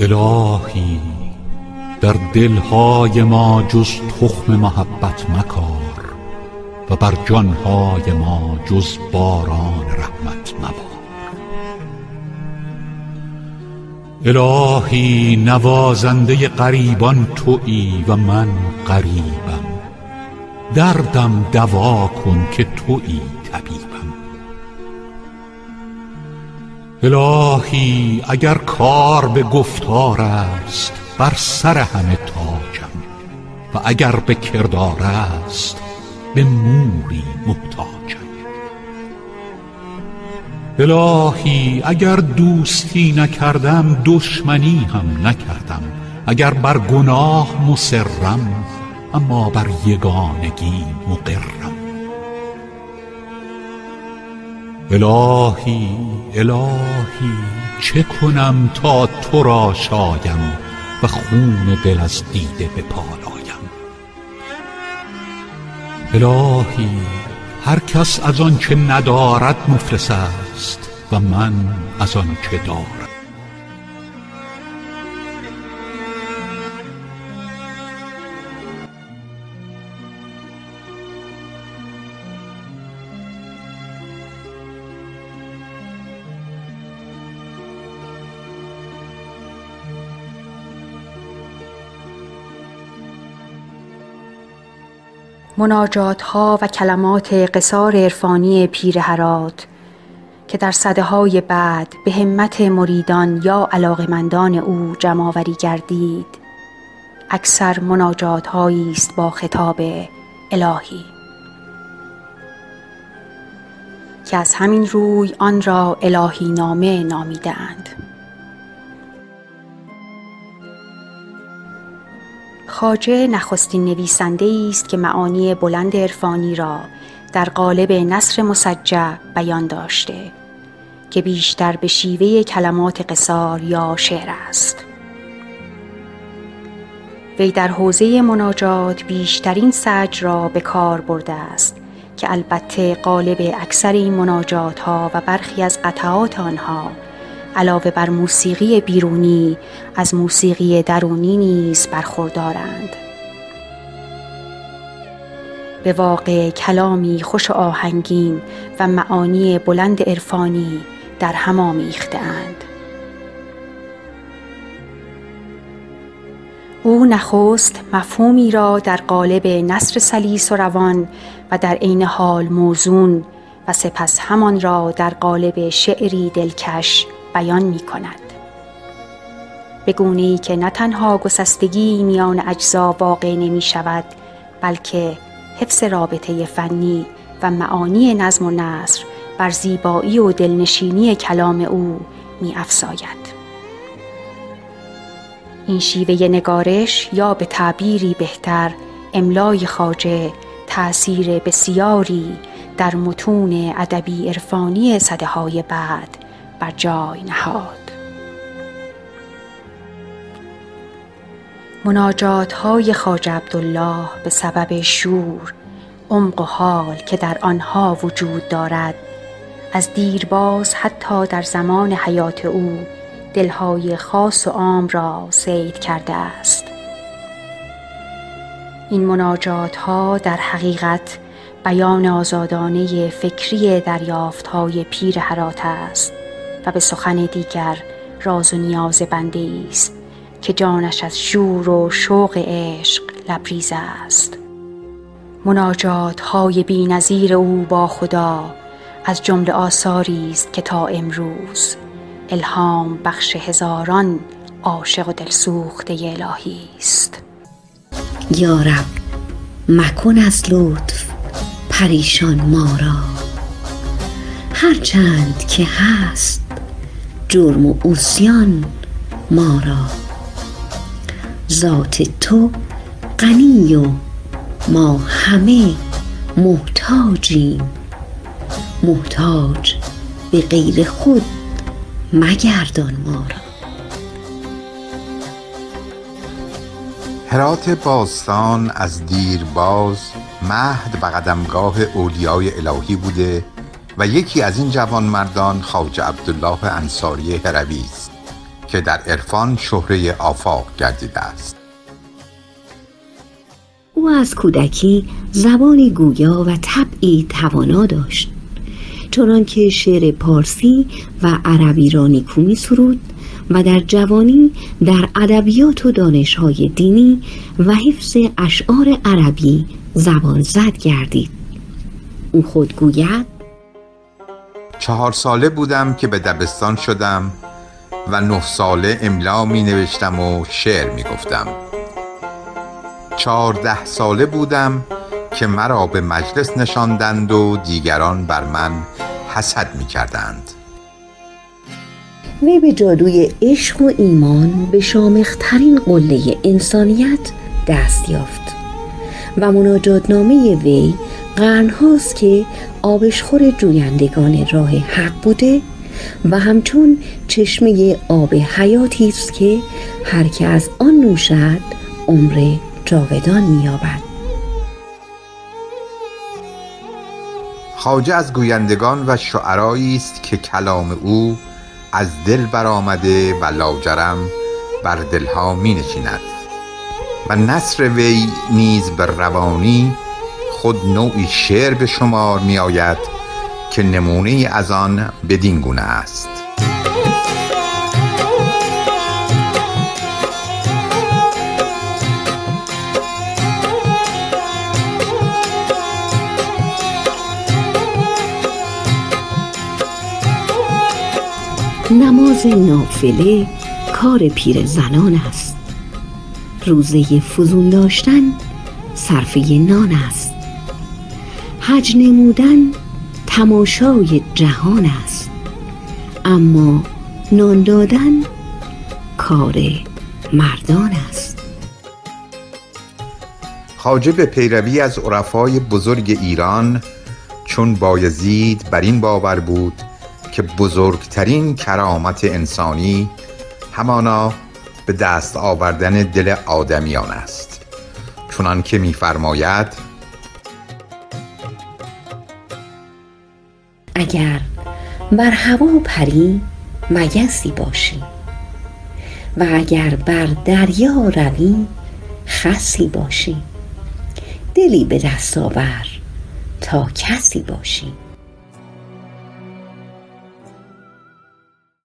الهی در دلهای ما جز تخم محبت مکار و بر جانهای ما جز باران رحمت مبار. الهی نوازنده غریبان تویی و من غریبم. دردم دوا کن که تویی طبیبم الهی اگر کار به گفتار است بر سر همه تاجم و اگر به کردار است به موری محتاجم الهی اگر دوستی نکردم دشمنی هم نکردم. اگر بر گناه مصرم اما بر یگانگی مقرم. الهی الهی چه کنم تا تو را شایم و خون دل از دیده بپالایم الهی هر کس از آنچه ندارد مفلس است و من از آنچه دارم. مناجات ها و کلمات قصار عرفانی پیر هرات که در صده های بعد به همت مریدان یا علاقمندان او جمعآوری گردید اکثر مناجات است با خطاب الهی. که از همین روی آن را الهی نامه نامیدند خواجه نخستین نویسنده است که معانی بلند عرفانی را در قالب نصر مسجع بیان داشته که بیشتر به شیوه کلمات قصار یا شعر است. وی در حوزه مناجات بیشترین سج را به کار برده است که البته قالب اکثر این مناجات ها و برخی از قطعات آنها علاوه بر موسیقی بیرونی از موسیقی درونی نیز برخوردارند. به واقع کلامی خوش آهنگین و معانی بلند عرفانی در هم آمیختهاند. او نخست مفهومی را در قالب نصر سلیس و روان و در عین حال موزون و سپس همان را در قالب شعری دلکش بیان می کند به ای که نه تنها گسستگی میان اجزا واقع نمی شود بلکه حفظ رابطه فنی و معانی نظم و نصر بر زیبایی و دلنشینی کلام او می افزاید. این شیوه نگارش یا به تعبیری بهتر املای خاجه تأثیر بسیاری در متون ادبی عرفانی صده های بعد بر جای نهاد. مناجات های خاج عبدالله به سبب شور عمق و حال که در آنها وجود دارد از دیرباز حتی در زمان حیات او دلهای خاص و عام را سید کرده است. این مناجات ها در حقیقت بیان آزادانه فکری دریافت های پیر حرات است. و به سخن دیگر راز و نیاز بنده است که جانش از شور و شوق عشق لبریز است. مناجات های بی نظیر او با خدا از جمله آثاری است که تا امروز الهام بخش هزاران عاشق و دلسوخته الهی است. یا رب مکن از لطف پریشان ما را. هرچند که هست جرم و اوسیان ما را. ذات تو غنی و ما همه محتاجیم. محتاج به غیر خود مگردان ما را. هرات باستان از دیر باز مهد به قدمگاه اولیای الهی بوده و یکی از این جوانمردان خواجه عبدالله انصاری هروی است که در عرفان شهره آفاق گردیده است. او از کودکی زبانی گویا و طبعی توانا داشت. چنانکه شعر پارسی و عربی را نیکو سرود و در جوانی در ادبیات و دانشهای دینی و حفظ اشعار عربی زبان زد گردید. او خود گوید چهار ساله بودم که به دبستان شدم و نه ساله املا می نوشتم و شعر می گفتم. چهارده ساله بودم که مرا به مجلس نشاندند و دیگران بر من حسد می کردند. وی به جادوی عشق و ایمان به شامخترین قله انسانیت دست یافت و مناجاتنامه وی قرنهاست که آبشخور جویندگان راه حق بوده و همچون چشمه آب حیاتی است که هر که از آن نوشد عمر جاودان مییابد. خواجه از گویندگان و شعرایی است که کلام او از دل برآمده و لاجرم بر دلها می نشیند و نصر وی نیز به روانی خود نوعی شعر به شمار می آید که نمونه از آن بدین گونه است. نماز نافله کار پیر زنان است. روزه فزون داشتن صرفه نان است. حج نمودن تماشای جهان است. اما نان دادن کار مردان است. خواجه به پیروی از عرفای بزرگ ایران چون بایزید بر این باور بود که بزرگترین کرامت انسانی همانا به دست آوردن دل آدمیان است. چنان که میفرماید اگر بر هوا پری مگسی باشی و اگر بر دریا روی خسی باشی دلی به دست آور تا کسی باشی.